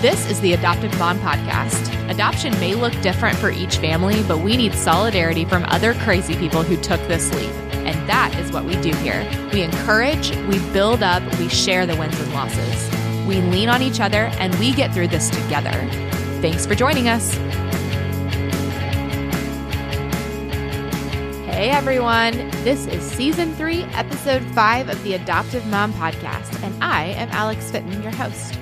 This is the Adoptive Mom Podcast. Adoption may look different for each family, but we need solidarity from other crazy people who took this leap. And that is what we do here. We encourage, we build up, we share the wins and losses. We lean on each other, and we get through this together. Thanks for joining us. Hey everyone, this is season three, episode five of the Adoptive Mom Podcast, and I am Alex Fitton, your host.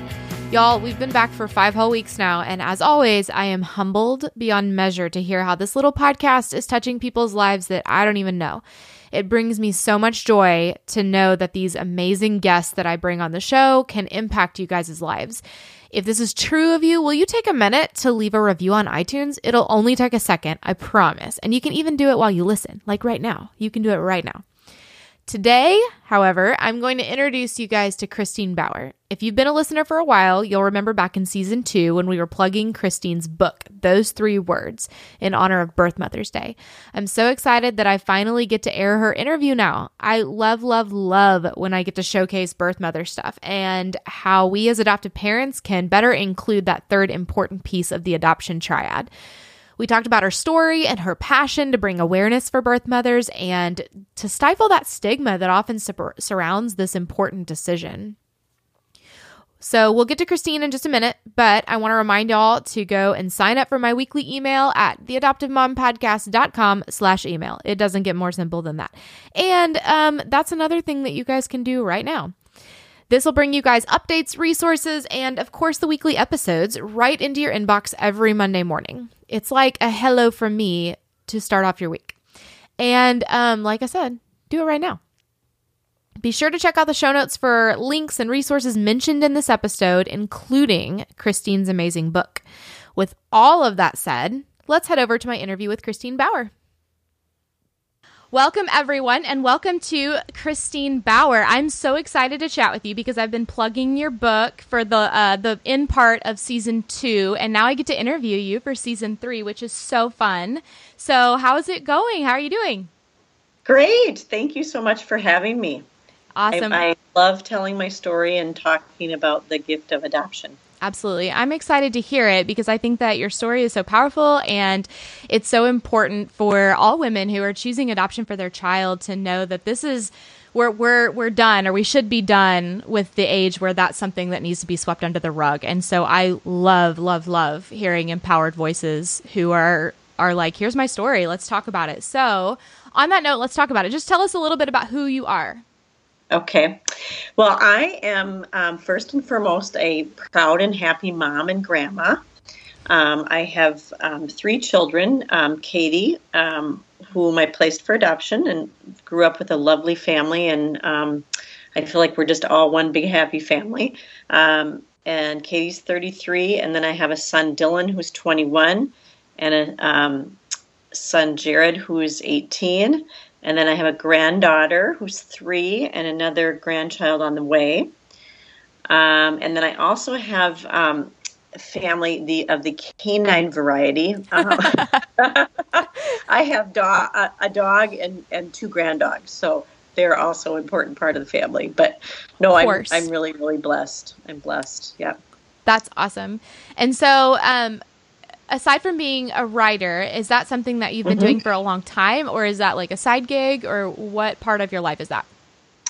Y'all, we've been back for five whole weeks now, and as always, I am humbled beyond measure to hear how this little podcast is touching people's lives that I don't even know. It brings me so much joy to know that these amazing guests that I bring on the show can impact you guys' lives. If this is true of you, will you take a minute to leave a review on iTunes? It'll only take a second, I promise. And you can even do it while you listen, like right now. You can do it right now. Today, however, I'm going to introduce you guys to Christine Bauer. If you've been a listener for a while, you'll remember back in season two when we were plugging Christine's book, Those Three Words, in honor of Birth Mother's Day. I'm so excited that I finally get to air her interview now. I love, love, love when I get to showcase birth mother stuff and how we as adoptive parents can better include that third important piece of the adoption triad. We talked about her story and her passion to bring awareness for birth mothers and to stifle that stigma that often sur- surrounds this important decision. So we'll get to Christine in just a minute, but I want to remind y'all to go and sign up for my weekly email at theadoptivemompodcast.com slash email. It doesn't get more simple than that. And um, that's another thing that you guys can do right now. This will bring you guys updates, resources, and of course, the weekly episodes right into your inbox every Monday morning. It's like a hello from me to start off your week. And um, like I said, do it right now. Be sure to check out the show notes for links and resources mentioned in this episode, including Christine's amazing book. With all of that said, let's head over to my interview with Christine Bauer. Welcome, everyone, and welcome to Christine Bauer. I'm so excited to chat with you because I've been plugging your book for the uh, the in part of season two, and now I get to interview you for season three, which is so fun. So, how is it going? How are you doing? Great. Thank you so much for having me. Awesome. I, I love telling my story and talking about the gift of adoption. Absolutely. I'm excited to hear it because I think that your story is so powerful and it's so important for all women who are choosing adoption for their child to know that this is we're we're we're done or we should be done with the age where that's something that needs to be swept under the rug. And so I love love love hearing empowered voices who are are like here's my story, let's talk about it. So, on that note, let's talk about it. Just tell us a little bit about who you are. Okay. Well, I am um, first and foremost a proud and happy mom and grandma. Um, I have um, three children um, Katie, um, whom I placed for adoption and grew up with a lovely family, and um, I feel like we're just all one big happy family. and Katie's 33, and then I have a son, Dylan, who's 21, and a son, Jared, who's 18 and then I have a granddaughter who's three and another grandchild on the way. Um, and then I also have um, family the of the canine variety. Uh, I have do- a, a, dog and, and two granddogs, so they're also an important part of the family. But no, I'm, I'm really really blessed. I'm blessed. Yeah, that's awesome. And so, um, aside from being a writer, is that something that you've been mm-hmm. doing for a long time, or is that like a side gig, or what part of your life is that?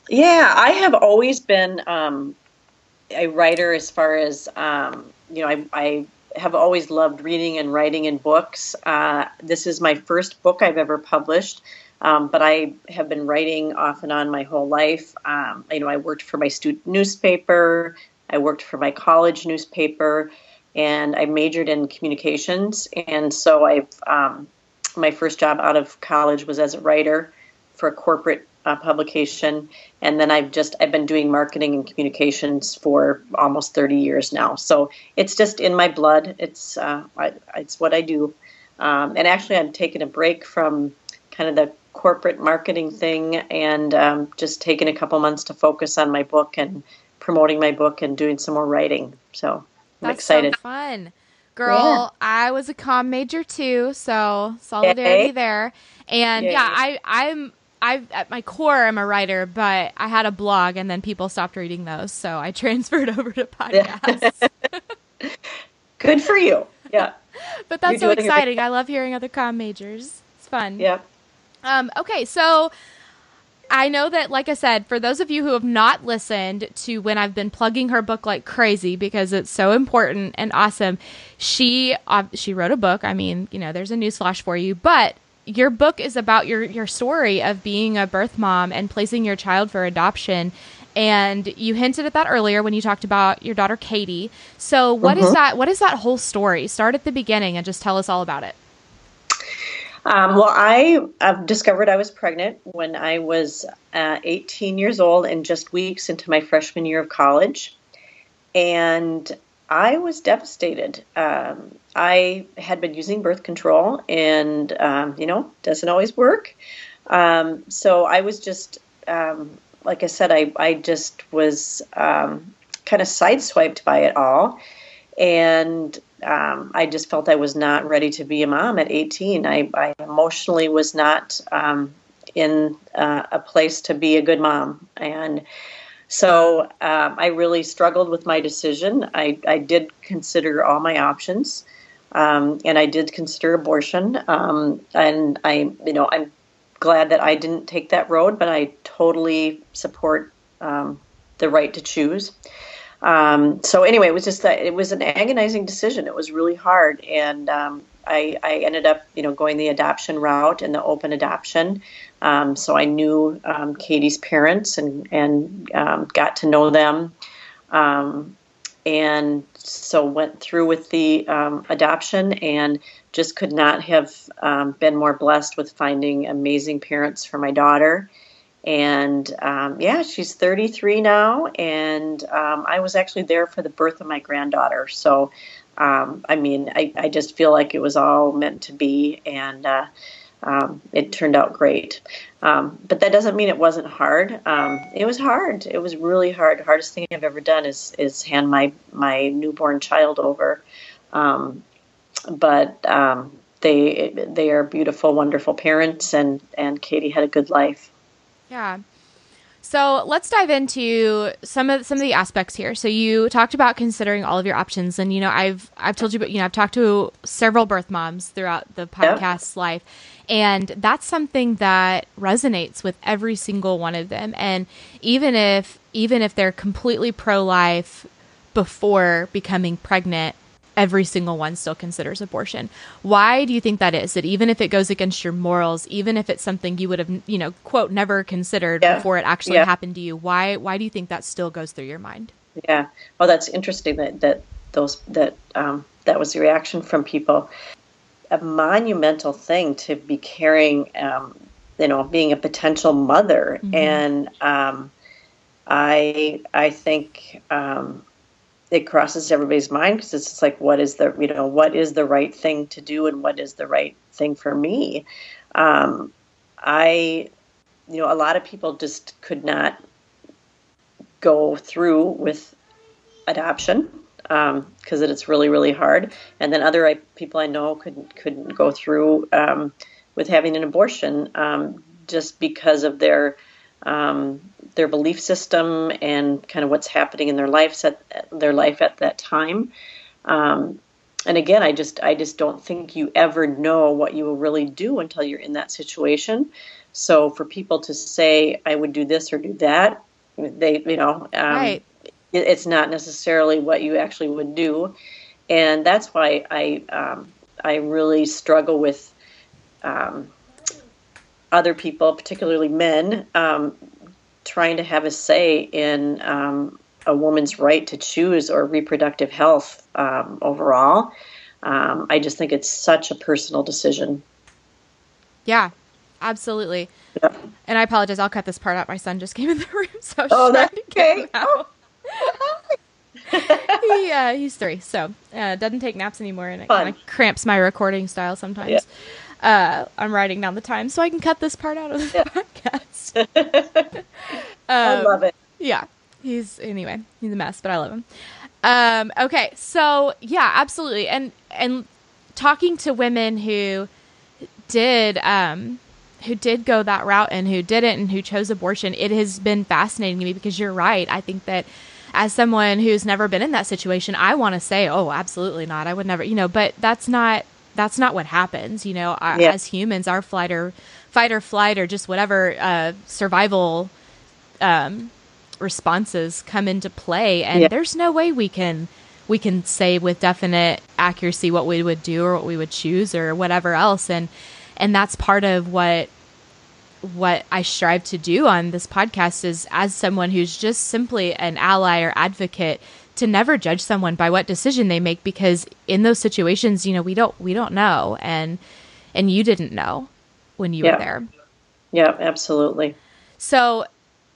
Yeah, I have always been um, a writer as far as, um, you know, I, I, have always loved reading and writing in books. Uh, this is my first book I've ever published. Um, but I have been writing off and on my whole life. Um, you know, I worked for my student newspaper. I worked for my college newspaper and I majored in communications. And so I, um, my first job out of college was as a writer for a corporate uh, publication, and then I've just I've been doing marketing and communications for almost 30 years now. So it's just in my blood. It's uh, I, it's what I do. Um, and actually, I'm taking a break from kind of the corporate marketing thing and um, just taking a couple months to focus on my book and promoting my book and doing some more writing. So I'm excited. So fun. Girl, yeah. I was a com major too, so solidarity Yay. there. And Yay. yeah, I I'm I at my core I'm a writer, but I had a blog and then people stopped reading those, so I transferred over to podcasts. Good for you. Yeah. but that's so exciting. I love hearing other com majors. It's fun. Yeah. Um, okay, so I know that, like I said, for those of you who have not listened to when I've been plugging her book like crazy because it's so important and awesome, she uh, she wrote a book. I mean, you know, there's a newsflash for you, but your book is about your your story of being a birth mom and placing your child for adoption. And you hinted at that earlier when you talked about your daughter Katie. So, what uh-huh. is that? What is that whole story? Start at the beginning and just tell us all about it. Um, well, I discovered I was pregnant when I was uh, 18 years old and just weeks into my freshman year of college. And I was devastated. Um, I had been using birth control, and um, you know, doesn't always work. Um, so I was just, um, like I said, I I just was um, kind of sideswiped by it all, and um, I just felt I was not ready to be a mom at 18. I, I emotionally was not um, in uh, a place to be a good mom. And so um, I really struggled with my decision. I, I did consider all my options. Um, and I did consider abortion. Um, and I, you know, I'm glad that I didn't take that road, but I totally support um, the right to choose. Um, so anyway, it was just that it was an agonizing decision. It was really hard, and um, I, I, ended up, you know, going the adoption route and the open adoption. Um, so I knew um, Katie's parents and and um, got to know them, um, and so went through with the adoption and just could not have been more blessed with finding amazing parents for my daughter and um, yeah, she's 33 now, and um, I was actually there for the birth of my granddaughter. So, um, I mean, I, I, just feel like it was all meant to be, and uh, um, it turned out great. Um, but that doesn't mean it wasn't hard. Um, it was hard. It was really hard. hardest thing I've ever done is is hand my my newborn child over. but they they are beautiful, wonderful parents, and and Katie had a good life. Yeah. So let's dive into some of some of the aspects here. So you talked about considering all of your options, and you know I've I've told you, but you know I've talked to several birth moms throughout the podcast's life, and that's something that resonates with every single one of them. And even if even if they're completely pro life before becoming pregnant, every single one still considers abortion. Why do you think that is? That even if it goes against your morals, even if it's something you would have, you know, quote, never considered yeah. before it actually yeah. happened to you, why why do you think that still goes through your mind? Yeah. Well, that's interesting that that those that um, that was the reaction from people. A monumental thing to be carrying, um, you know, being a potential mother, mm-hmm. and um, I I think um, it crosses everybody's mind because it's just like what is the you know what is the right thing to do and what is the right thing for me? Um, i you know a lot of people just could not go through with adoption because um, it's really really hard. And then other people i know couldn't couldn't go through um, with having an abortion um, just because of their um, their belief system and kind of what's happening in their life at their life at that time. Um, and again, I just I just don't think you ever know what you will really do until you're in that situation. So for people to say I would do this or do that, they you know um, right. it, it's not necessarily what you actually would do, and that's why I um, I really struggle with um, other people, particularly men, um, trying to have a say in um, a woman's right to choose or reproductive health um, overall. Um, I just think it's such a personal decision. Yeah, absolutely. Yeah. And I apologize. I'll cut this part out. My son just came in the room, so I was oh, trying to get him out. he, uh, he's three, so uh, doesn't take naps anymore, and it kind of cramps my recording style sometimes. Yeah. Uh, I'm writing down the time so I can cut this part out of the yeah. podcast. um, I love it. Yeah, he's anyway. He's a mess, but I love him. Um, okay, so yeah, absolutely, and and talking to women who did um, who did go that route and who didn't and who chose abortion, it has been fascinating to me because you're right. I think that as someone who's never been in that situation, I want to say, "Oh, absolutely not. I would never," you know, but that's not that's not what happens, you know. Our, yeah. As humans, our flight or fight or flight or just whatever uh, survival um, responses come into play and yeah. there's no way we can we can say with definite accuracy what we would do or what we would choose or whatever else and and that's part of what what I strive to do on this podcast is as someone who's just simply an ally or advocate to never judge someone by what decision they make because in those situations you know we don't we don't know. And and you didn't know when you yeah. were there. Yeah absolutely. So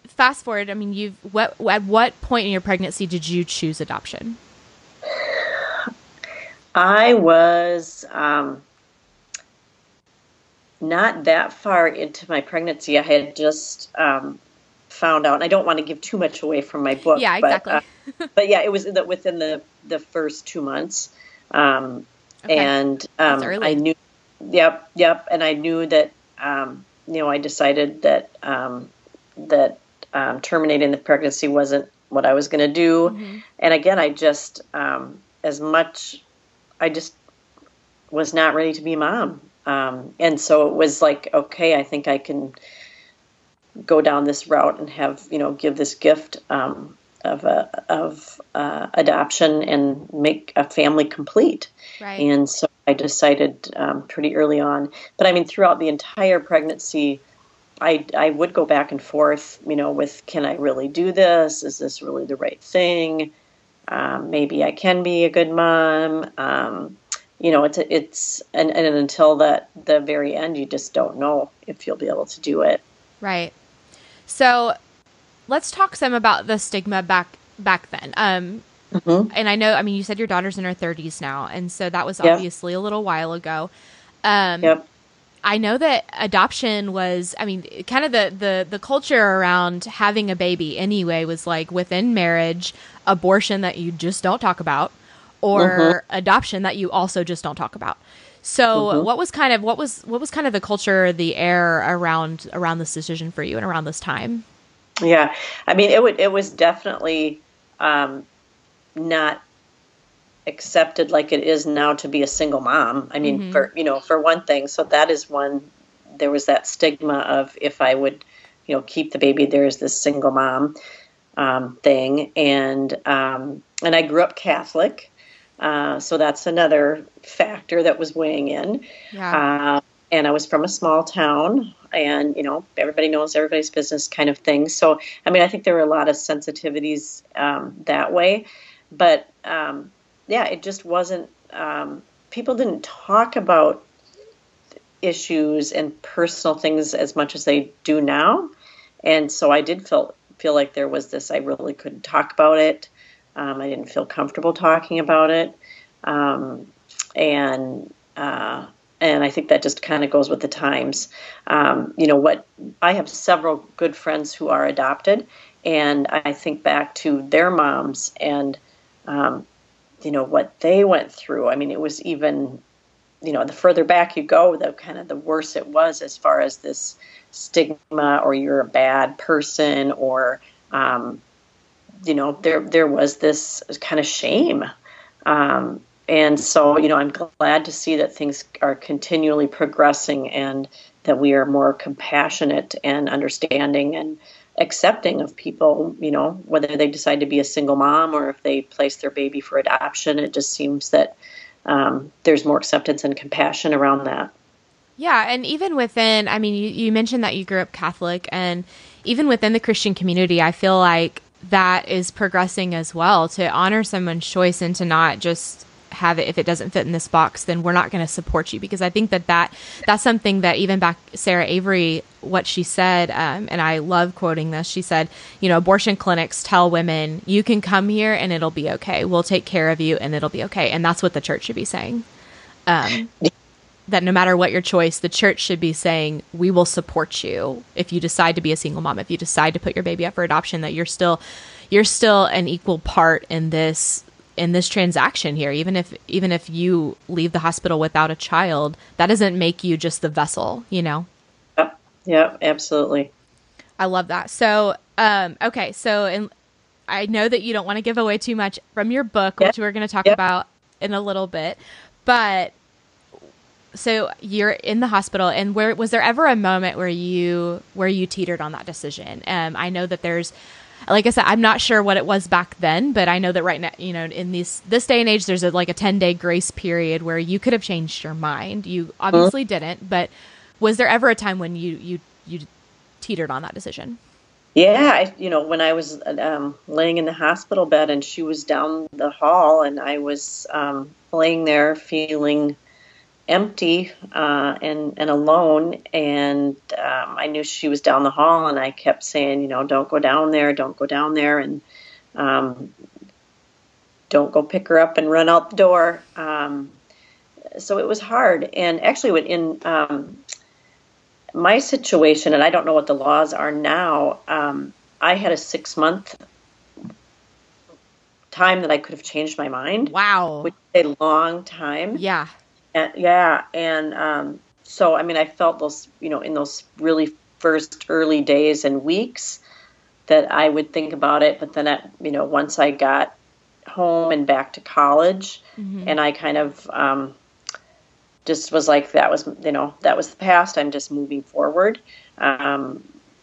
fast forward i mean you've what at what point in your pregnancy did you choose adoption? I was um not that far into my pregnancy, I had just um, found out. And I don't want to give too much away from my book. Yeah, exactly. But, uh, but yeah, it was the, within the the first two months, um, okay. and um, I knew. Yep, yep, and I knew that. Um, you know, I decided that um, that um, terminating the pregnancy wasn't what I was going to do. Mm-hmm. And again, I just as much. I just was not ready to be a mom. Um, and so it was like, okay, I think I can go down this route and have you know give this gift um, of a, of uh, adoption and make a family complete. Right. And so I decided um, pretty early on. But I mean, throughout the entire pregnancy, I I would go back and forth, you know, with can I really do this? Is this really the right thing? Um, maybe I can be a good mom. Um, you know, it's it's and, and until that the very end, you just don't know if you'll be able to do it. Right. So, let's talk some about the stigma back back then. Um, mm-hmm. and I know, I mean, you said your daughter's in her thirties now, and so that was obviously a little while ago. Um, yep. I know that adoption was, I mean, kind of the, the, the culture around having a baby anyway was like within marriage, abortion that you just don't talk about, or mm-hmm. adoption that you also just don't talk about. So mm-hmm. what was kind of what was what was kind of the culture, the air around around this decision for you and around this time? Yeah, I mean it would it was definitely um, not accepted like it is now to be a single mom. I mean, mm-hmm. for you know, for one thing, so that is one. There was that stigma of if I would, you know, keep the baby, there's this single mom um, thing, and um, and I grew up Catholic, uh, so that's another factor that was weighing in. Yeah. Uh, and I was from a small town, and you know everybody knows everybody's business kind of thing. So I mean, I think there were a lot of sensitivities um, that way, but um, yeah, it just wasn't. Um, people didn't talk about issues and personal things as much as they do now, and so I did feel feel like there was this. I really couldn't talk about it. Um, I didn't feel comfortable talking about it, um, and uh, and I think that just kind of goes with the times. Um, you know what? I have several good friends who are adopted, and I think back to their moms and um, you know what they went through. I mean, it was even you know the further back you go, the kind of the worse it was as far as this stigma or you're a bad person or um, you know, there there was this kind of shame. Um, and so, you know, I'm glad to see that things are continually progressing and that we are more compassionate and understanding and accepting of people, you know, whether they decide to be a single mom or if they place their baby for adoption. It just seems that um, there's more acceptance and compassion around that. Yeah, and even within, I mean, you, you mentioned that you grew up Catholic, and even within the Christian community, I feel like that is progressing as well to honor someone's choice and to not just have it if it doesn't fit in this box then we're not going to support you. Because i think that that that's something that even back sarah avery what she said um, and i love quoting this she said you know abortion clinics tell women you can come here and it'll be okay. We'll take care of you and it'll be okay. And that's what the church should be saying. Um, that no matter what your choice, the church should be saying, we will support you if you decide to be a single mom, if you decide to put your baby up for adoption, that you're still you're still an equal part in this in this transaction here. Even if even if you leave the hospital without a child that doesn't make you just the vessel you know? Yeah, yeah absolutely. I love that. So um okay. So in I know that you don't want to give away too much from your book, which we're going to talk about in a little bit. But so you're in the hospital, and where was there ever a moment where you where you teetered on that decision? Um, I know that there's, like I said, I'm not sure what it was back then, but I know that right now, you know, in these this day and age, there's a, like a 10 day grace period where you could have changed your mind. You obviously didn't, but was there ever a time when you you you teetered on that decision? Yeah, I, you know, when I was um, laying in the hospital bed and she was down the hall, and I was um, laying there feeling empty uh, and and alone, and um, I knew she was down the hall, and I kept saying, you know, don't go down there, don't go down there, and um, don't go pick her up and run out the door. Um, so it was hard, and actually, in um, my situation, and I don't know what the laws are now, um, I had a six month time that I could have changed my mind, Wow. which is a long time. yeah. And, yeah. And um, so, I mean, I felt those, you know, in those really first early days and weeks that I would think about it. But then, at, you know, once I got home and back to college, Mhm. and I kind of um, just was like, that was, you know, that was the past. I'm just moving forward. Um,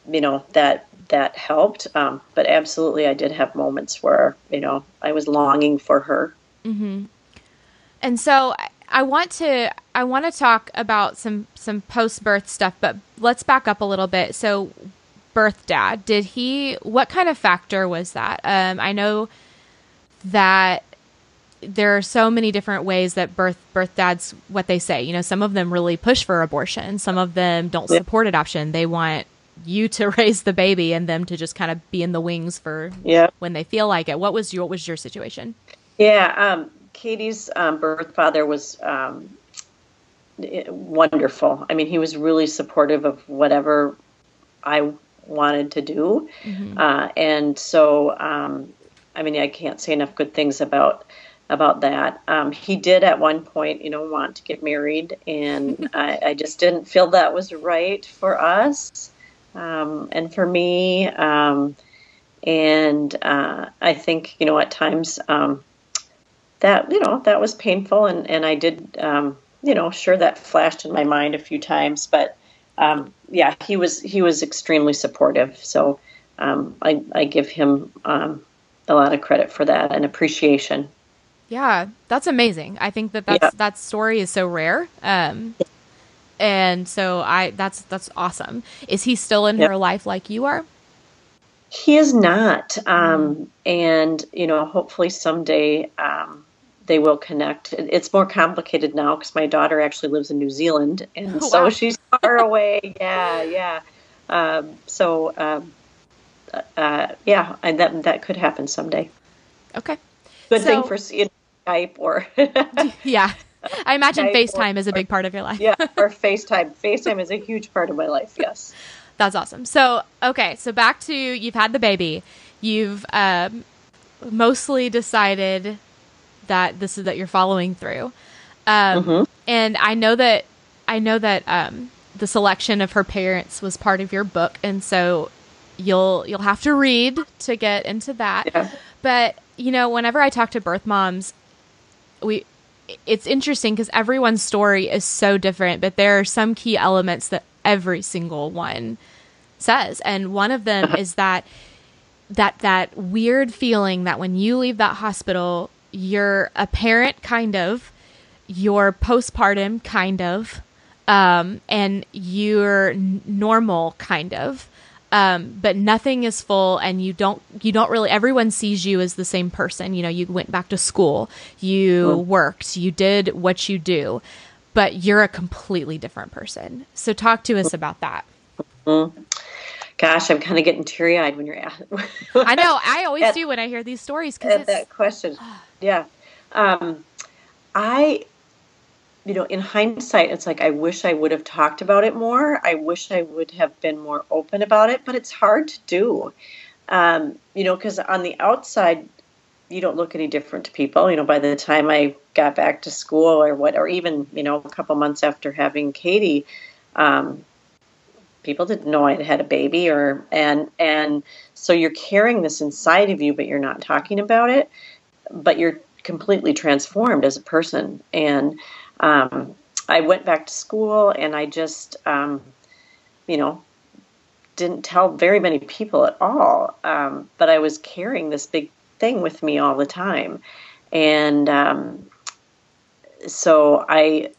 you know, that that helped. Um, but absolutely, I did have moments where, you know, I was longing for her. hmm And so I- want to I want to talk about some some post birth stuff, but let's back up a little bit. So, birth dad, did he? What kind of factor was that? Um, I know that there are so many different ways that birth birth dads what they say. You know, some of them really push for abortion. Some of them don't Yeah. support adoption. They want you to raise the baby and them to just kind of be in the wings for Yeah. when they feel like it. What was your what was your situation? Yeah, um, Katie's um, birth father was um, wonderful. I mean, he was really supportive of whatever I wanted to do, uh, and so um, I mean, I can't say enough good things about about that. Um, he did at one point, you know, want to get married, and I, I just didn't feel that was right for us um, and for me. Um, and uh, I think, you know, at times um, that, you know, that was painful. And, and I did, um, you know, sure that flashed in my mind a few times. But um, yeah, he was he was extremely supportive. So um, I, I give him um, a lot of credit for that and appreciation. Yeah, that's amazing. I think that that's Yeah. that story is so rare. Um and so I that's that's awesome. Is he still in Yep. her life like you are? He is not. Um, and, you know, hopefully someday um, they will connect. It's more complicated now because my daughter actually lives in New Zealand. And Oh, so wow. she's far away. Yeah, yeah. Um, so, um, uh, yeah, and that, that could happen someday. Okay. Good thing for you know, Skype or, Yeah. I imagine Skype or- FaceTime is a big part of your life. yeah, or FaceTime. FaceTime is a huge part of my life. Yes. That's awesome. So, okay, so back to you've had the baby. You've um, mostly decided that this is that you're following through. Um, Mhm. And I know that I know that um, the selection of her parents was part of your book, and so you'll you'll have to read to get into that. Yeah. But you know, whenever I talk to birth moms, we it's interesting because everyone's story is so different, but there are some key elements that every single one says, and one of them is that that that weird feeling that when you leave that hospital, you're a parent, kind of, you're postpartum, kind of, um, and you're n- normal, kind of. Um, but nothing is full, and you don't you don't really. Everyone sees you as the same person. You know, you went back to school, you worked, you did what you do, but you're a completely different person. So, talk to us about that. Gosh, I'm kind of getting teary eyed when you're at I know I always At- do when I hear these stories because that question. Yeah. Um, I, you know, in hindsight, it's like I wish I would have talked about it more. I wish I would have been more open about it, but it's hard to do. Um, you know, because on the outside, you don't look any different to people. You know, by the time I got back to school or what, or even, you know, a couple months after having Katie, um, people didn't know I had had a baby or and and so you're carrying this inside of you but you're not talking about it but you're completely transformed as a person. And um, I went back to school and I just um, you know didn't tell very many people at all um, but I was carrying this big thing with me all the time. And um, so I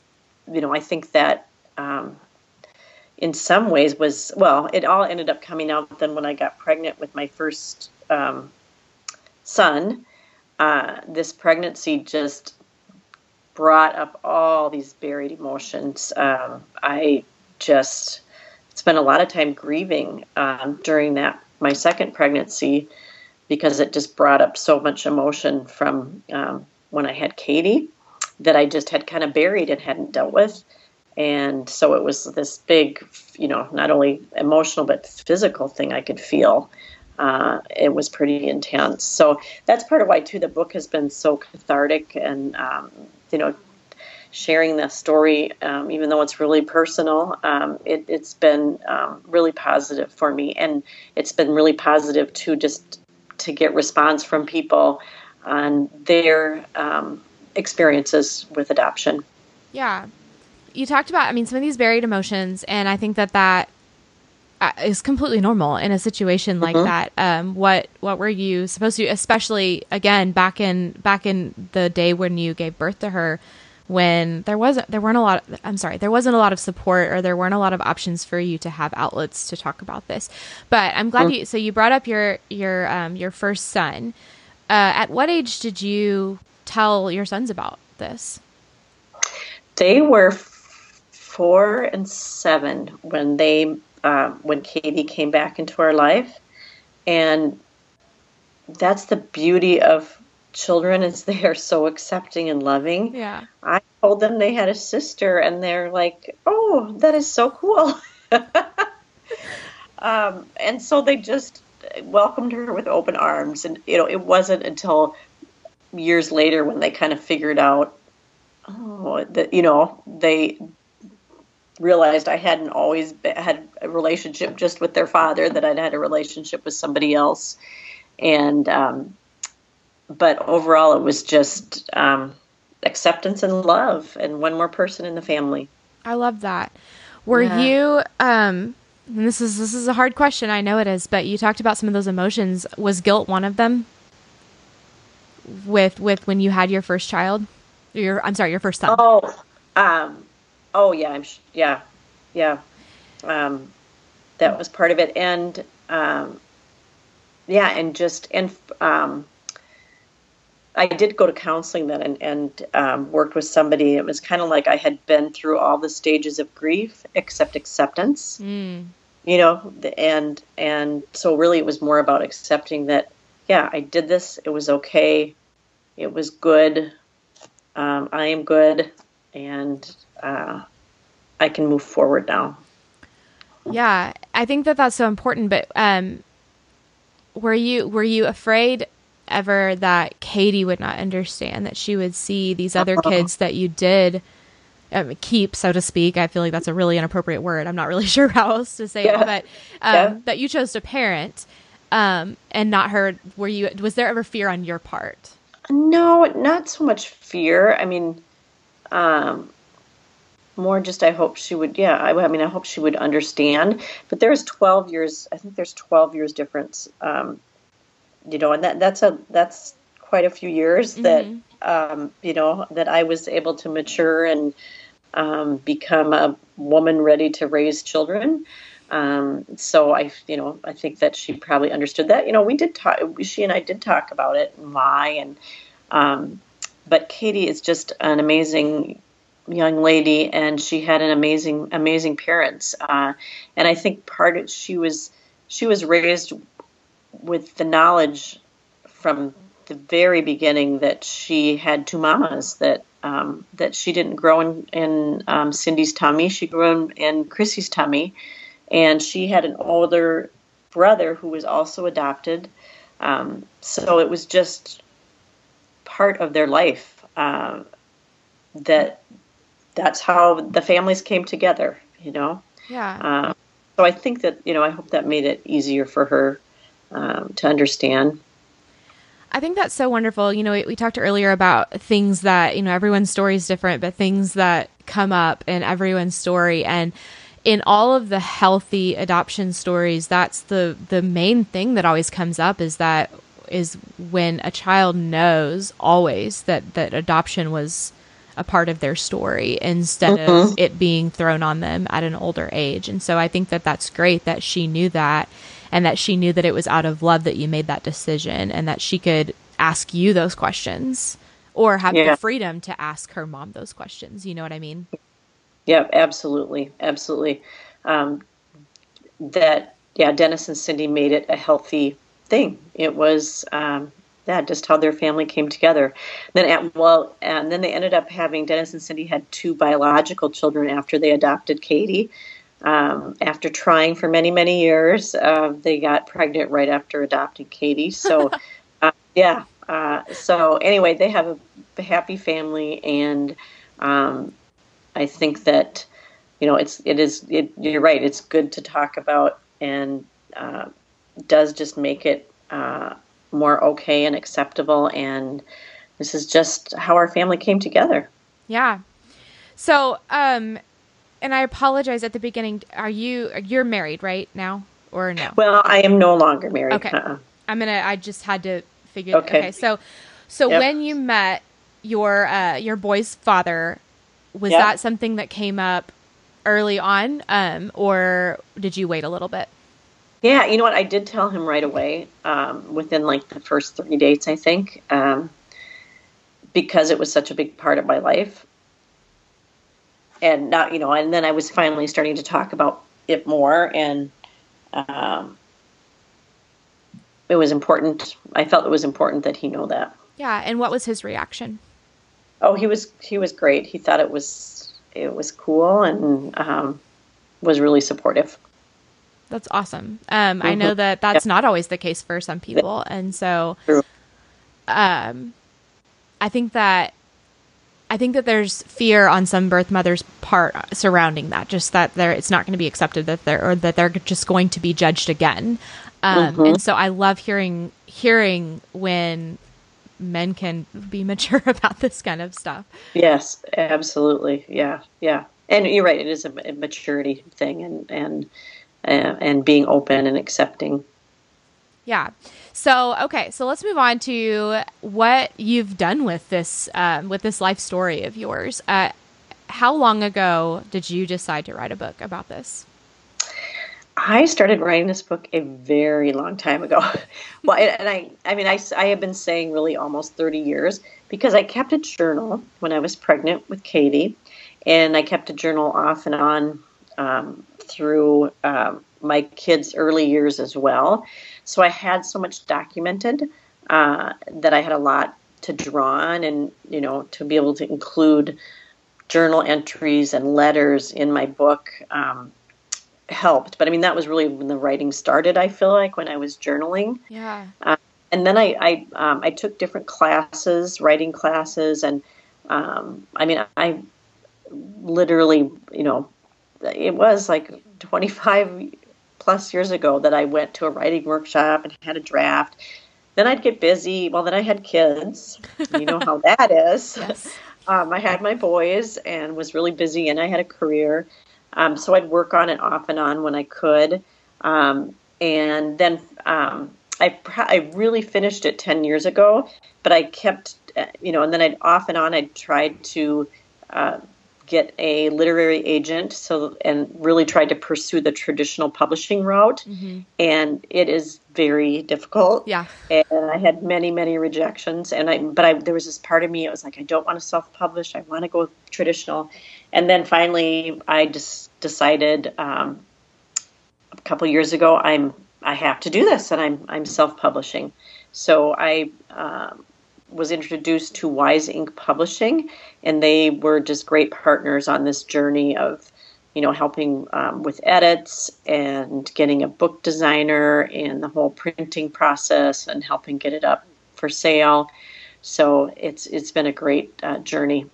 you know I think that um, in some ways was well it all ended up coming out then when i got pregnant with my first um, son. Uh, this pregnancy just brought up all these buried emotions. Um, i just spent a lot of time grieving um, during that my second pregnancy because it just brought up so much emotion from um, when i had katie that i just had kind of buried and hadn't dealt with and so it was this big you know not only emotional but physical thing i could feel. Uh, it was pretty intense. So that's part of why too the book has been so cathartic and um, you know sharing the story um, even though it's really personal um, it, has been um, really positive for me. And it's been really positive to just to get response from people on their um, experiences with adoption. Yeah you talked about, I mean, some of these buried emotions, and I think that that uh, completely normal in a situation like mm-hmm. that. Um, what what were you supposed to, especially again back in back in the day when you gave birth to her, when there wasn't there weren't a lot. Of, I'm sorry, there wasn't a lot of support or there weren't a lot of options for you to have outlets to talk about this. But I'm glad mm-hmm. you. So you brought up your your um, your first son. Uh, at what age did you tell your sons about this? They were four and seven when they uh, when Katie came back into our life, and that's the beauty of children is they are so accepting and loving. Yeah. I told them they had a sister, and they're like, "Oh, that is so cool." um, and so they just welcomed her with open arms, and you know, it wasn't until years later when they kind of figured out, oh, that you know, they realized I hadn't always been, had a relationship just with their father, that I'd had a relationship with somebody else. And, um, but overall, it was just um, acceptance and love and one more person in the family. I love that. Were yeah. you, um, this is this is a hard question. I know it is, but you talked about some of those emotions. Was guilt one of them? With with when you had your first child, your I'm sorry, your first son. Oh, um, Oh yeah, I'm sh- yeah, yeah. Um, that was part of it, and um, yeah, and just and um, I did go to counseling then and, and um, worked with somebody. It was kind of like I had been through all the stages of grief except acceptance. Mm. You know, and and so really it was more about accepting that. Yeah, I did this. It was okay. It was good. Um, I am good, and uh, I can move forward now. Yeah, I think that that's so important. But um, were you were you afraid ever that Katie would not understand that she would see these other uh-huh. kids that you did um, keep, so to speak? I feel like that's a really inappropriate word. I'm not really sure how else to say yeah. it, but um, yeah. that you chose to parent um, and not her. Were you? Was there ever fear on your part? No, not so much fear. I mean, um, more just I hope she would yeah I, I mean I hope she would understand. But there's 12 years I think there's 12 years difference um, you know and that that's a that's quite a few years mm-hmm. that um, you know that I was able to mature and um, become a woman ready to raise children. Um, so I you know I think that she probably understood that. You know we did talk she and I did talk about it and why and um, but Katie is just an amazing young lady, and she had an amazing, amazing parents. Uh, and I think part of she was she was raised with the knowledge from the very beginning that she had two mamas that um, that she didn't grow in, in um, Cindy's tummy. She grew in, in Chrissy's tummy, and she had an older brother who was also adopted. Um, so it was just part of their life uh, that that's how the families came together, you know? Yeah. Um, so I think that you know I hope that made it easier for her um, to understand. I think that's so wonderful. You know, we, we, talked earlier about things that, you know, everyone's story is different, but things that come up in everyone's story. And in all of the healthy adoption stories, that's the, the main thing that always comes up is that is when a child knows always that, that adoption was a part of their story instead mm-hmm. of it being thrown on them at an older age. And so I think that that's great that she knew that and that she knew that it was out of love that you made that decision and that she could ask you those questions or have yeah. the freedom to ask her mom those questions. You know what I mean? Yeah, absolutely. Absolutely. Um, that, yeah, Dennis and Cindy made it a healthy thing. It was, um, yeah, just how their family came together. Then, at, well, and then they ended up having Dennis and Cindy had two biological children after they adopted Katie. Um, after trying for many, many years, uh, they got pregnant right after adopting Katie. So, uh, yeah. Uh, so anyway, they have a happy family, and um, I think that you know it's it is it, you're right. It's good to talk about, and uh, does just make it uh, more okay and acceptable. And this is just how our family came together. Yeah. So, um, and I apologize at the beginning. Are you you're married right now or no? Well, I am no longer married. Okay. Uh-uh. I'm gonna. I just had to figure. Okay. okay so, so yep. when you met your uh, your boy's father, was yep. that something that came up early on, um, or did you wait a little bit? Yeah, you know what? I did tell him right away, um, within like the first three dates, I think, um, because it was such a big part of my life. And not you know and then i was finally starting to talk about it more and um, it was important. I felt it was important that he know that. Yeah and what was his reaction? Oh he was he was great. He thought it was it was cool and um, was really supportive that's awesome um, mm-hmm. i know that that's not always the case for some people and so um, i think that I think that there's fear on some birth mothers' part surrounding that, just that they're it's not going to be accepted that they're or that they're just going to be judged again. Um, mm-hmm. And so I love hearing hearing when men can be mature about this kind of stuff. Yes, absolutely. Yeah, yeah. And you're right; it is a, maturity thing, and and uh, and being open and accepting. Yeah. So okay, so let's move on to what you've done with this um, with this life story of yours. Uh, how long ago did you decide to write a book about this? I started writing this book a very long time ago. well, and I, I mean, I, I have been saying really almost 30 years because I kept a journal when I was pregnant with Katie, and I kept a journal off and on um, through um, my kids' early years as well. So I had so much documented uh, that I had a lot to draw on and, you know, to be able to include journal entries and letters in my book um, helped. But I mean, that was really when the writing started, I feel like, when I was journaling. Yeah. Uh, and then I, I, um, I took different classes, writing classes, and um, I mean, I literally, you know, it was like 25 plus years ago that I went to a writing workshop and had a draft. Then I'd get busy. Well, then I had kids. You know how that is. Yes. Um, I had my boys and was really busy, and I had a career. Um, so I'd work on it off and on when I could. Um, and then um, I, I really finished it 10 years ago, but I kept, uh, you know, and then I'd off and on, I'd tried to uh, get a literary agent so and really tried to pursue the traditional publishing route. Mm-hmm. and it is very difficult. Yeah. And i had many many rejections and i but i there was this part of me it was like i don't want to self-publish i want to go traditional. And then finally i just decided um, a couple years ago i'm i have to do this and i'm i'm self-publishing. So i um, was introduced to Wise Ink Publishing, and they were just great partners on this journey of, you know, helping um, with edits and getting a book designer and the whole printing process and helping get it up for sale. So it's it's been a great uh, journey.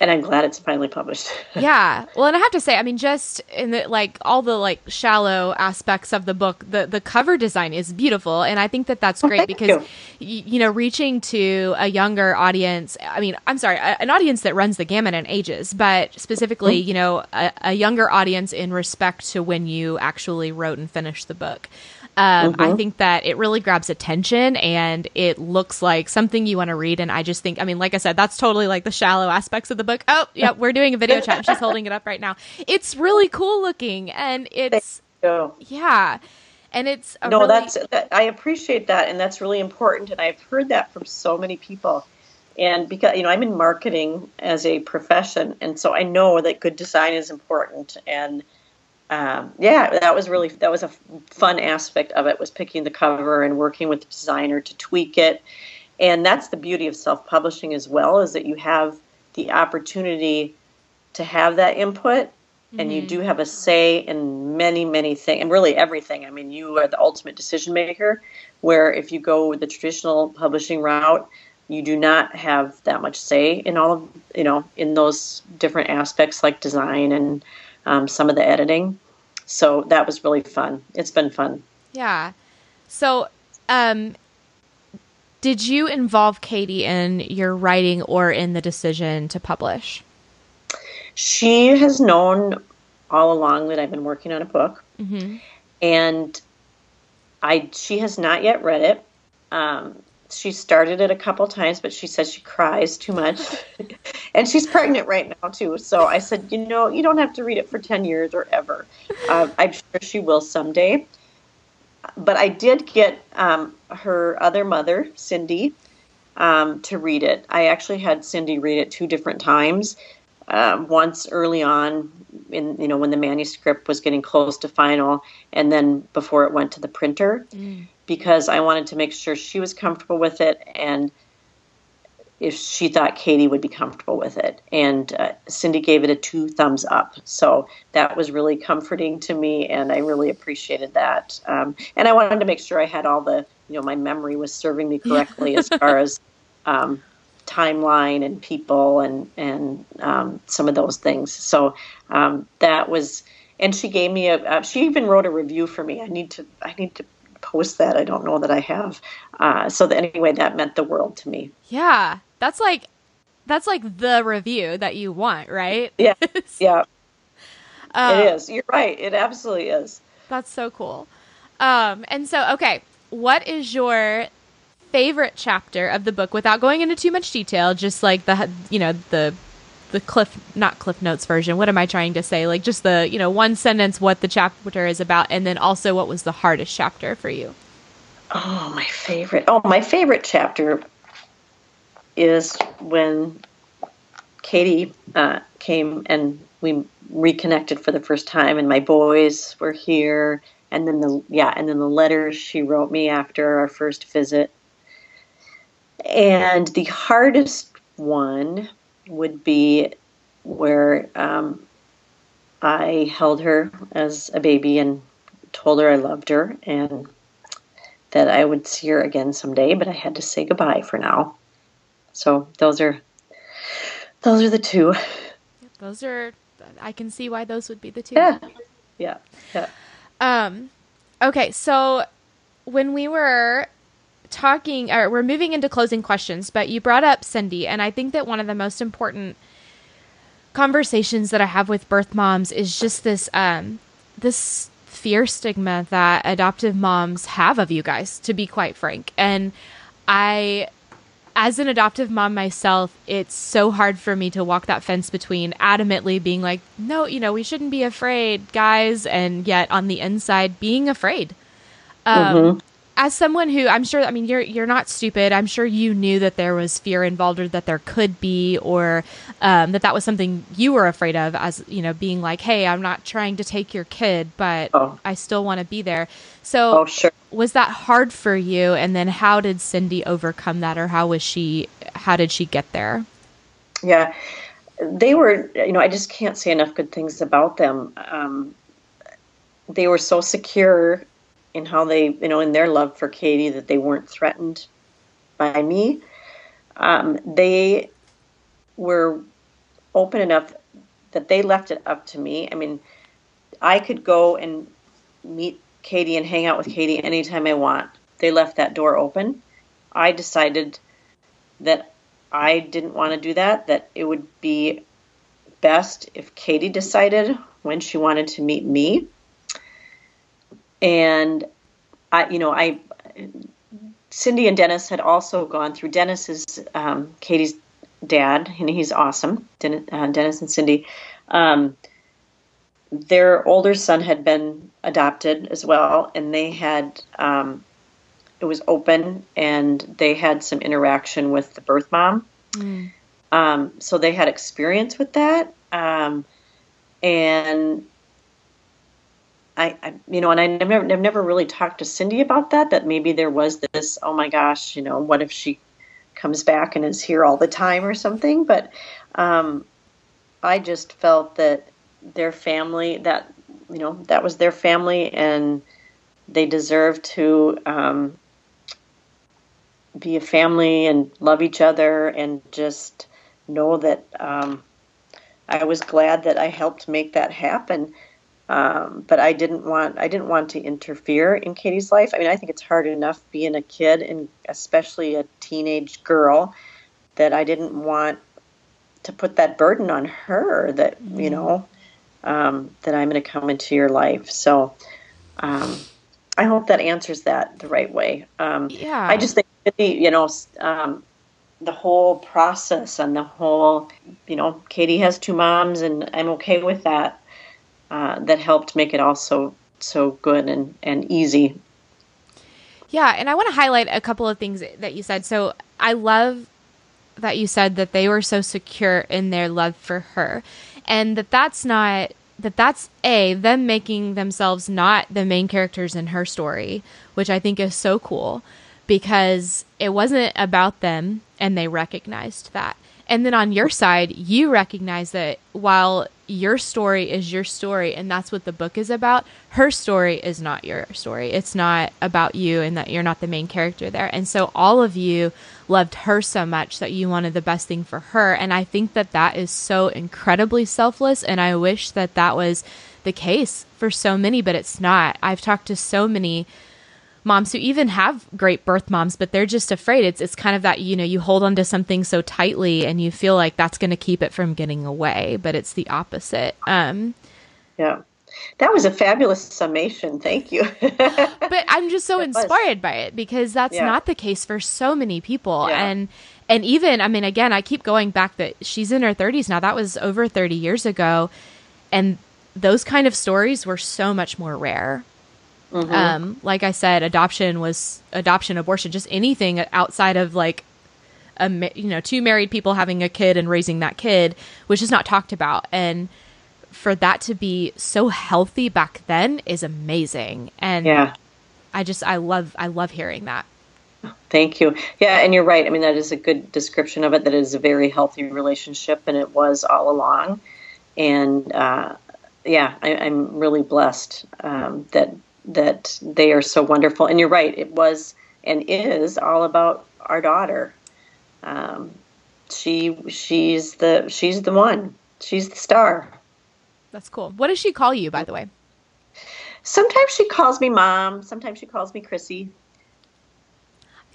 And I'm glad it's finally published. yeah. Well, and I have to say, I mean, just in the like all the like shallow aspects of the book, the the cover design is beautiful, and I think that that's great because you. Y- you know reaching to a younger audience. I mean, I'm sorry, a, an audience that runs the gamut in ages, but specifically, mm-hmm. you know, a, a younger audience in respect to when you actually wrote and finished the book. Um, mm-hmm. I think that it really grabs attention and it looks like something you want to read. And I just think, I mean, like I said, that's totally like the shallow aspects of the book. Oh, yeah, we're doing a video chat. She's holding it up right now. It's really cool looking and it's, yeah. And it's no, really- that's that, I appreciate that, and that's really important. And I've heard that from so many people. And because you know, I'm in marketing as a profession, and so I know that good design is important. And um, yeah, that was really that was a fun aspect of it was picking the cover and working with the designer to tweak it. And that's the beauty of self-publishing as well is that you have the opportunity to have that input mm-hmm. and you mm-hmm. do have a say in many many things and really everything. I mean, you are the ultimate decision maker where if you go with the traditional publishing route, you do not have that much say in all of you know in those different aspects like design and um, some of the editing. So that was really fun. It's been fun. Yeah. So, um, did you involve Katie in your writing or in the decision to publish? She has known all along that I've been working on a book, mm-hmm. and I she has not yet read it. Um, she started it a couple times, but she says she cries too much. and she's pregnant right now, too. So I said, you know, you don't have to read it for 10 years or ever. Uh, I'm sure she will someday. But I did get um, her other mother, Cindy, um, to read it. I actually had Cindy read it two different times. Uh, once early on, in you know when the manuscript was getting close to final, and then before it went to the printer. Mm because I wanted to make sure she was comfortable with it and if she thought Katie would be comfortable with it. And uh, Cindy gave it a two thumbs up. So that was really comforting to me, and I really appreciated that. Um, and I wanted to make sure I had all the, you know, my memory was serving me correctly as far as um, timeline and people and and um, some of those things. So um, that was. And she gave me a. Uh, she even wrote a review for me. I need to. I need to post that. I don't know that I have. Uh, so that, anyway, that meant the world to me. Yeah, that's like that's like the review that you want, right? Yeah, yeah. Um, it is. You're right. It absolutely is. That's so cool. Um, and so, okay, what is your favorite chapter of the book without going into too much detail? Just like the you know the the cliff not cliff notes version. What am i trying to say? Like just the you know one sentence what the chapter is about and then also what was the hardest chapter for you? Oh my favorite oh my favorite chapter is when katie uh, came and we reconnected for the first time and my boys were here. And then the yeah and then the letters she wrote me after our first visit. And the hardest one would be where um, I held her as a baby and told her I loved her and that I would see her again someday, but I had to say goodbye for now. So those are those are the two. Those are I can see why those would be the two. Yeah. Yeah. Yeah. Um okay, so when we were talking, or we're moving into closing questions, but you brought up Cindy, and I think that one of the most important conversations that I have with birth moms is just this um, this fear stigma that adoptive moms have of you guys, to be quite frank. And I as an adoptive mom myself, it's so hard for me to walk that fence between adamantly being like, no, you know, we shouldn't be afraid, guys, and yet on the inside being afraid. Um, mm-hmm as someone who I'm sure I mean you're you're not stupid. I'm sure you knew that there was fear involved or that there could be or um, that that was something you were afraid of as you know being like, "Hey, I'm not trying to take your kid, but oh. I still want to be there." So oh, sure. was that hard for you and then how did Cindy overcome that or how was she how did she get there? Yeah. They were, you know, I just can't say enough good things about them. Um, they were so secure in how they, you know, in their love for Katie, that they weren't threatened by me. Um, they were open enough that they left it up to me. I mean, I could go and meet Katie and hang out with Katie anytime I want. They left that door open. I decided that I didn't want to do that, that it would be best if Katie decided when she wanted to meet me. And I, you know, I, Cindy and Dennis had also gone through. Dennis is um, Katie's dad, and he's awesome. Dennis, uh, Dennis and Cindy. Um, their older son had been adopted as well, and they had um, it was open, and they had some interaction with the birth mom. Mm. Um, so they had experience with that, um, and I, I, you know, and I never, I've never really talked to Cindy about that. That maybe there was this, oh my gosh, you know, what if she comes back and is here all the time or something? But um, I just felt that their family, that you know, that was their family, and they deserve to um, be a family and love each other and just know that um, I was glad that I helped make that happen. Um, but I didn't want I didn't want to interfere in Katie's life. I mean, I think it's hard enough being a kid and especially a teenage girl that I didn't want to put that burden on her. That you mm-hmm. know um, that I'm going to come into your life. So um, I hope that answers that the right way. Um, yeah. I just think you know um, the whole process and the whole, you know, Katie has two moms, and I'm okay with that. Uh, that helped make it all so so good and and easy. Yeah, and I want to highlight a couple of things that you said. So I love that you said that they were so secure in their love for her, and that that's not that that's a them making themselves not the main characters in her story, which I think is so cool because it wasn't about them and they recognized that. And then on your side, you recognize that while your story is your story and that's what the book is about, her story is not your story. It's not about you and that you're not the main character there. And so all of you loved her so much that you wanted the best thing for her. And I think that that is so incredibly selfless. And I wish that that was the case for so many, but it's not. I've talked to so many moms who even have great birth moms, but they're just afraid. It's it's kind of that you know you hold onto something so tightly and you feel like that's going to keep it from getting away, but it's the opposite. Um, yeah. That was a fabulous summation. Thank you. but I'm just so inspired by it because that's yeah. not the case for so many people. Yeah. And and even I mean again, I keep going back that she's in her 30s now. That was over 30 years ago and those kind of stories were so much more rare. Mm-hmm. Um, like I said, adoption was adoption, abortion, just anything outside of like a you know two married people having a kid and raising that kid, which is not talked about. And for that to be so healthy back then is amazing. And yeah, I just I love I love hearing that. Thank you. Yeah, and you're right. I mean, that is a good description of it. That it is a very healthy relationship, and it was all along. And uh, yeah, I, am really blessed um, that that they are so wonderful. And you're right, it was and is all about our daughter. Um, she she's the she's the one. She's the star. That's cool. What does she call you, by the way? Sometimes she calls me mom. Sometimes she calls me Chrissy.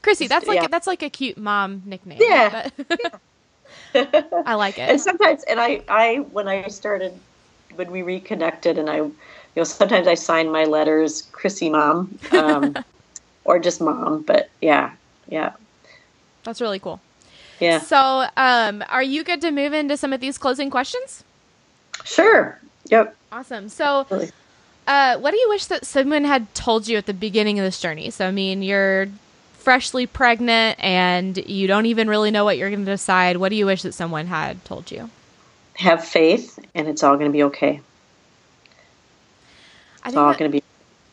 Chrissy, that's like yeah. that's like a cute mom nickname. Yeah. yeah. I like it. And sometimes, and I, I when I started, when we reconnected, and I know, sometimes I sign my letters Chrissy Mom, um, or just Mom. But yeah, yeah, that's really cool. Yeah. So, um, are you good to move into some of these closing questions? Sure. Yep. Awesome. So, uh, what do you wish that someone had told you at the beginning of this journey? So, I mean, you're freshly pregnant and you don't even really know what you're going to decide. What do you wish that someone had told you? Have faith, and it's all going to be okay. I it's all going to be.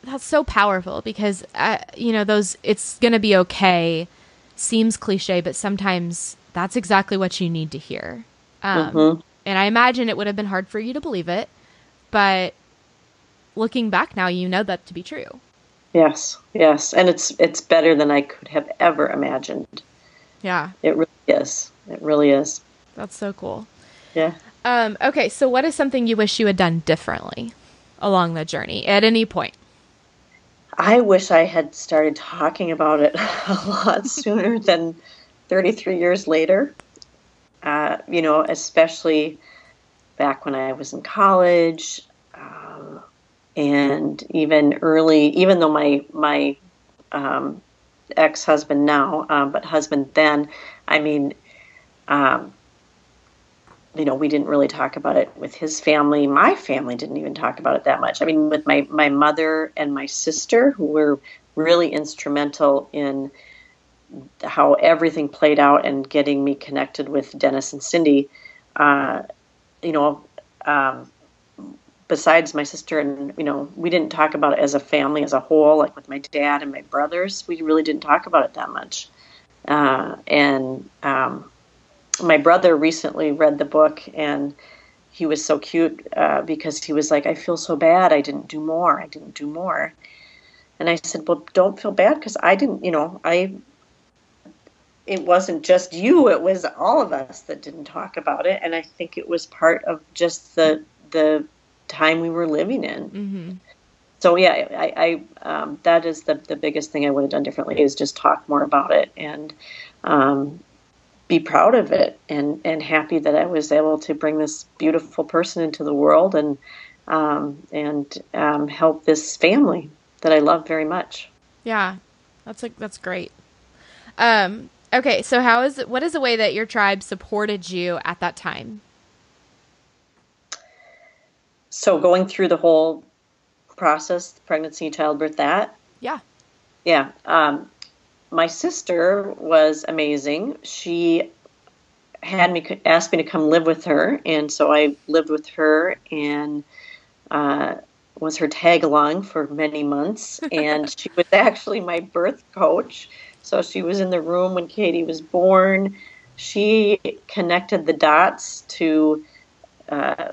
That's so powerful because uh, you know those. It's going to be okay. Seems cliche, but sometimes that's exactly what you need to hear. Um, mm-hmm. And I imagine it would have been hard for you to believe it, but looking back now, you know that to be true. Yes, yes, and it's it's better than I could have ever imagined. Yeah, it really is. It really is. That's so cool. Yeah. Um, okay, so what is something you wish you had done differently along the journey at any point? I wish I had started talking about it a lot sooner than 33 years later. Uh, you know, especially back when I was in college, um, and even early, even though my my um, ex husband now, um, but husband then, I mean, um, you know, we didn't really talk about it with his family. My family didn't even talk about it that much. I mean, with my my mother and my sister, who were really instrumental in how everything played out and getting me connected with Dennis and Cindy. Uh, you know, um, besides my sister and you know, we didn't talk about it as a family as a whole. Like with my dad and my brothers, we really didn't talk about it that much. Uh, and um, my brother recently read the book and he was so cute uh, because he was like, I feel so bad. I didn't do more. I didn't do more. And I said, Well, don't feel bad because I didn't, you know, I it wasn't just you it was all of us that didn't talk about it and i think it was part of just the the time we were living in mm-hmm. so yeah i, I um, that is the, the biggest thing i would have done differently is just talk more about it and um, be proud of it and and happy that i was able to bring this beautiful person into the world and um, and um, help this family that i love very much yeah that's like that's great um Okay, so how is what is the way that your tribe supported you at that time? So going through the whole process, pregnancy, childbirth, that. Yeah. Yeah. Um, my sister was amazing. She had me asked me to come live with her, and so I lived with her and uh, was her tag along for many months. And she was actually my birth coach. So she was in the room when Katie was born. She connected the dots to uh,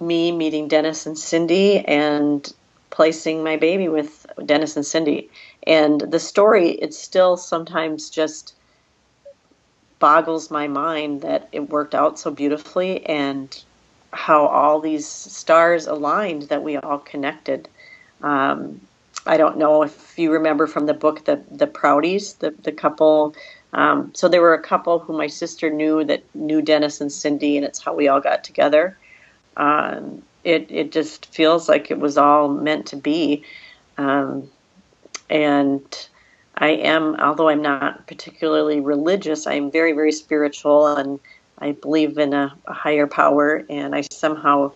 me meeting Dennis and Cindy and placing my baby with Dennis and Cindy. And the story, it still sometimes just boggles my mind that it worked out so beautifully and how all these stars aligned that we all connected. Um, I don't know if you remember from the book the the Prouties, the the couple. Um, so there were a couple who my sister knew that knew Dennis and Cindy, and it's how we all got together. Um, it it just feels like it was all meant to be, um, and I am, although I'm not particularly religious, I am very very spiritual, and I believe in a, a higher power, and I somehow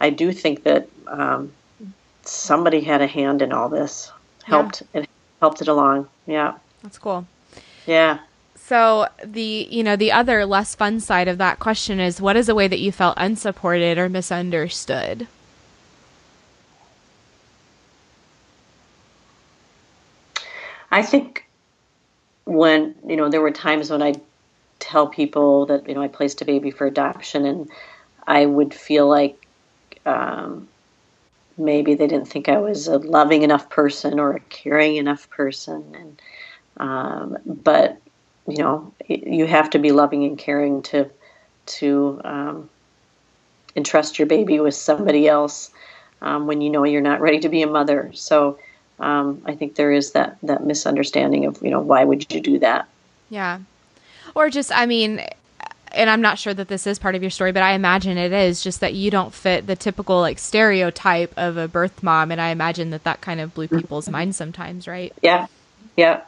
I do think that um, somebody had a hand in all this. Helped yeah. it helped it along. Yeah. That's cool. Yeah. So the you know the other less fun side of that question is what is a way that you felt unsupported or misunderstood? I think when you know there were times when I tell people that you know I placed a baby for adoption and I would feel like um, maybe they didn't think I was a loving enough person or a caring enough person. And um, but you know, you have to be loving and caring to to um, entrust your baby with somebody else um, when you know you're not ready to be a mother. So um, I think there is that that misunderstanding of you know why would you do that? Yeah, or just I mean and I'm not sure that this is part of your story, but I imagine it is just that you don't fit the typical like stereotype of a birth mom, and I imagine that that kind of blew people's mm-hmm. minds sometimes, right? Yeah, yeah,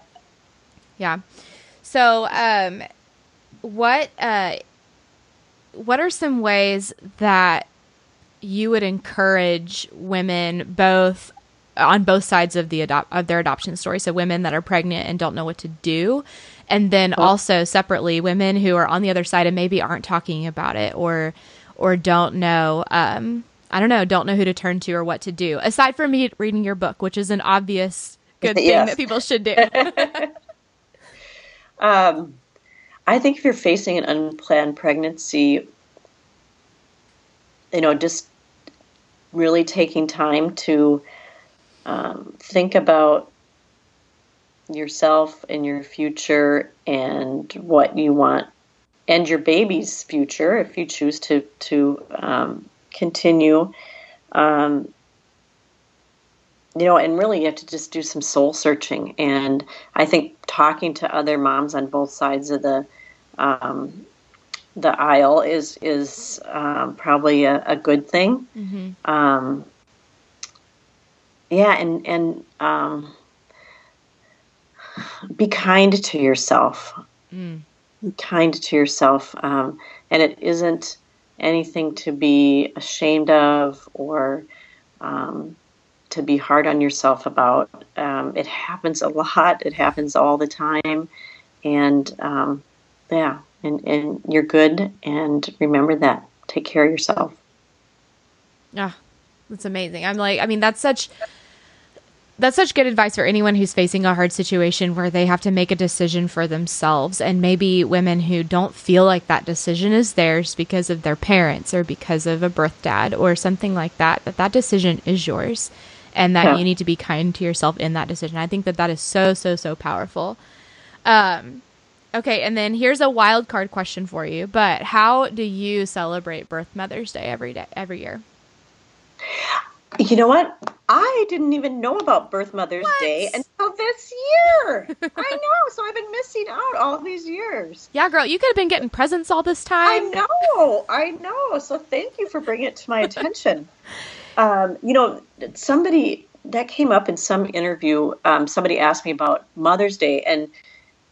yeah. So, um, what uh, what are some ways that you would encourage women both on both sides of the adopt of their adoption story? So, women that are pregnant and don't know what to do, and then also separately women who are on the other side and maybe aren't talking about it or or don't know um, I don't know, don't know who to turn to or what to do. Aside from me reading your book, which is an obvious good thing yes. that people should do. um, I think if you're facing an unplanned pregnancy, you know, just really taking time to um, think about yourself and your future and what you want and your baby's future if you choose to to um, continue. Um, you know, and really you have to just do some soul searching. And I think talking to other moms on both sides of the um, the aisle is is um, probably a, a, good thing. Mm-hmm. Um, yeah, and and um, be kind to yourself. Mm. Be kind to yourself, um, and it isn't anything to be ashamed of or um, to be hard on yourself about. Um, it happens a lot. It happens all the time, and um, yeah, and and you're good. And remember that. Take care of yourself. Yeah, that's amazing. I'm like, I mean, that's such that's such good advice for anyone who's facing a hard situation where they have to make a decision for themselves and maybe women who don't feel like that decision is theirs because of their parents or because of a birth dad or something like that that that decision is yours and that yeah. you need to be kind to yourself in that decision i think that that is so so so powerful um okay and then here's a wild card question for you but how do you celebrate birth mother's day every day every year you know what? I didn't even know about Birth Mother's what? Day until this year. I know. So I've been missing out all these years. Yeah, girl, you could have been getting presents all this time. I know. I know. So thank you for bringing it to my attention. um, you know, somebody that came up in some interview, um, somebody asked me about Mother's Day. And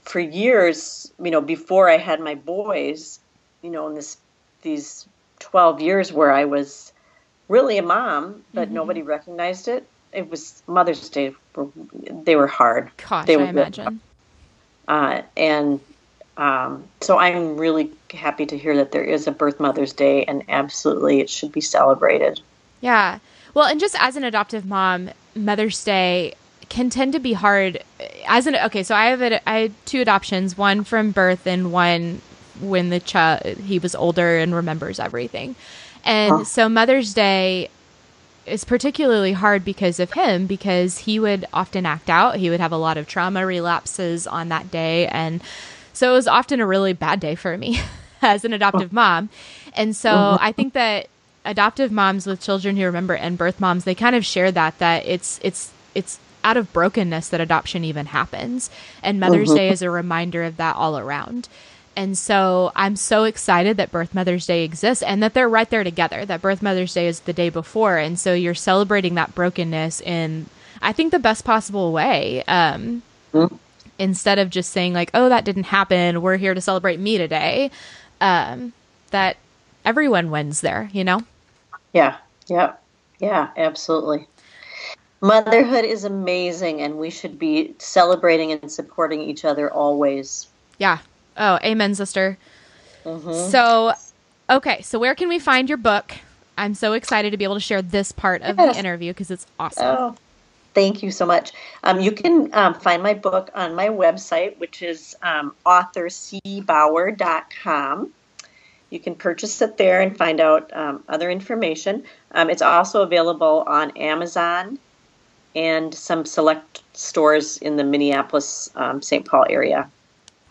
for years, you know, before I had my boys, you know, in this these 12 years where I was really a mom, but mm-hmm. nobody recognized it. It was Mother's Day. They were hard. Gosh, they were I imagine. Uh, and um, so I'm really happy to hear that there is a Birth Mother's Day, and absolutely it should be celebrated. Yeah. Well, and just as an adoptive mom, Mother's Day can tend to be hard. As an okay, so I have a, I had two adoptions, one from birth and one when the child he was older and remembers everything. And so Mother's Day is particularly hard because of him because he would often act out. He would have a lot of trauma relapses on that day and so it was often a really bad day for me as an adoptive mom. And so mm-hmm. I think that adoptive moms with children who remember and birth moms they kind of share that that it's it's it's out of brokenness that adoption even happens and mother's mm-hmm. day is a reminder of that all around and so I'm so excited that Birth Mother's Day exists and that they're right there together, that Birth Mother's Day is the day before. And so you're celebrating that brokenness in, I think, the best possible way. Um, mm-hmm. Instead of just saying, like, oh, that didn't happen, we're here to celebrate me today. Um, that everyone wins there, you know? Yeah, yeah, yeah, absolutely. Motherhood is amazing, and we should be celebrating and supporting each other always. Yeah, Oh, amen, sister. Mm-hmm. So, okay, so where can we find your book? I'm so excited to be able to share this part of yes. the interview because it's awesome. Oh, thank you so much. Um, you can um, find my book on my website, which is um, authorcbauer.com. You can purchase it there and find out um, other information. Um, it's also available on Amazon and some select stores in the Minneapolis, um, St. Paul area.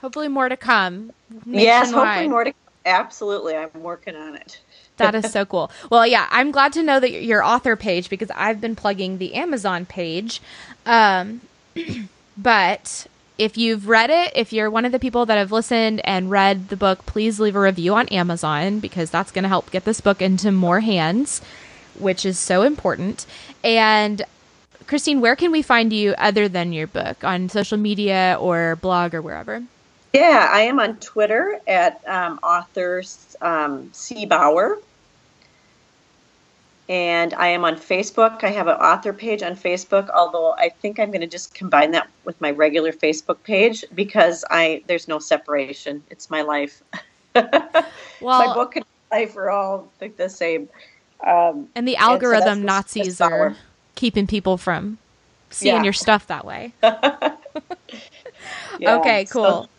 Hopefully, more to come. Yes, hopefully more to. Come. Absolutely, I'm working on it. that is so cool. Well, yeah, I'm glad to know that your author page because I've been plugging the Amazon page. Um, but if you've read it, if you're one of the people that have listened and read the book, please leave a review on Amazon because that's going to help get this book into more hands, which is so important. And Christine, where can we find you other than your book on social media or blog or wherever? Yeah, I am on Twitter at um, author um, C. Bauer. And I am on Facebook. I have an author page on Facebook, although I think I'm going to just combine that with my regular Facebook page because I there's no separation. It's my life. well, my book and life are all like the same. Um, and the algorithm and so Nazis are keeping people from seeing yeah. your stuff that way. yeah, okay, cool.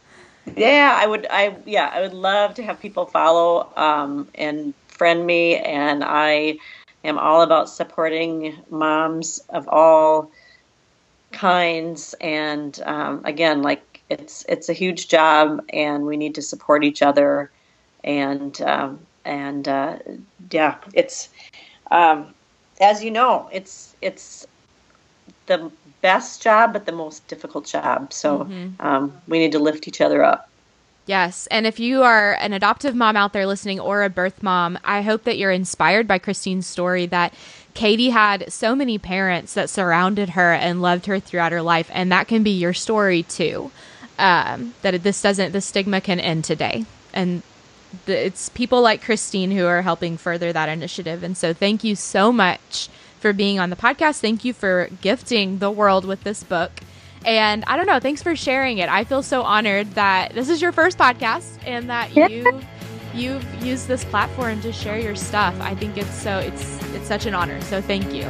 So, yeah, I would. I yeah, I would love to have people follow um, and friend me, and I am all about supporting moms of all kinds. And um, again, like it's it's a huge job, and we need to support each other. And um, and uh, yeah, it's um, as you know, it's it's the best job, but the most difficult job. So mm-hmm. um, we need to lift each other up. Yes. And if you are an adoptive mom out there listening or a birth mom, I hope that you're inspired by Christine's story that Katie had so many parents that surrounded her and loved her throughout her life. And that can be your story too. Um, that this doesn't, the stigma can end today. And the, it's people like Christine who are helping further that initiative. And so thank you so much for being on the podcast. Thank you for gifting the world with this book. And I don't know, thanks for sharing it. I feel so honored that this is your first podcast and that you you've used this platform to share your stuff. I think it's so it's it's such an honor. So thank you.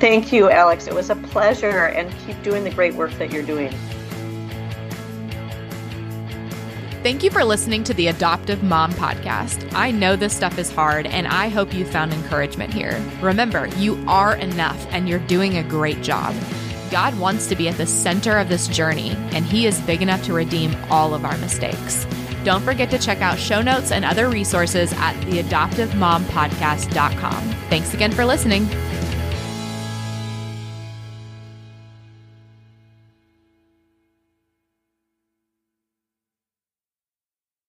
Thank you, Alex. It was a pleasure and keep doing the great work that you're doing. Thank you for listening to the Adoptive Mom Podcast. I know this stuff is hard, and I hope you found encouragement here. Remember, you are enough and you're doing a great job. God wants to be at the center of this journey, and He is big enough to redeem all of our mistakes. Don't forget to check out show notes and other resources at theadoptivemompodcast.com. Thanks again for listening.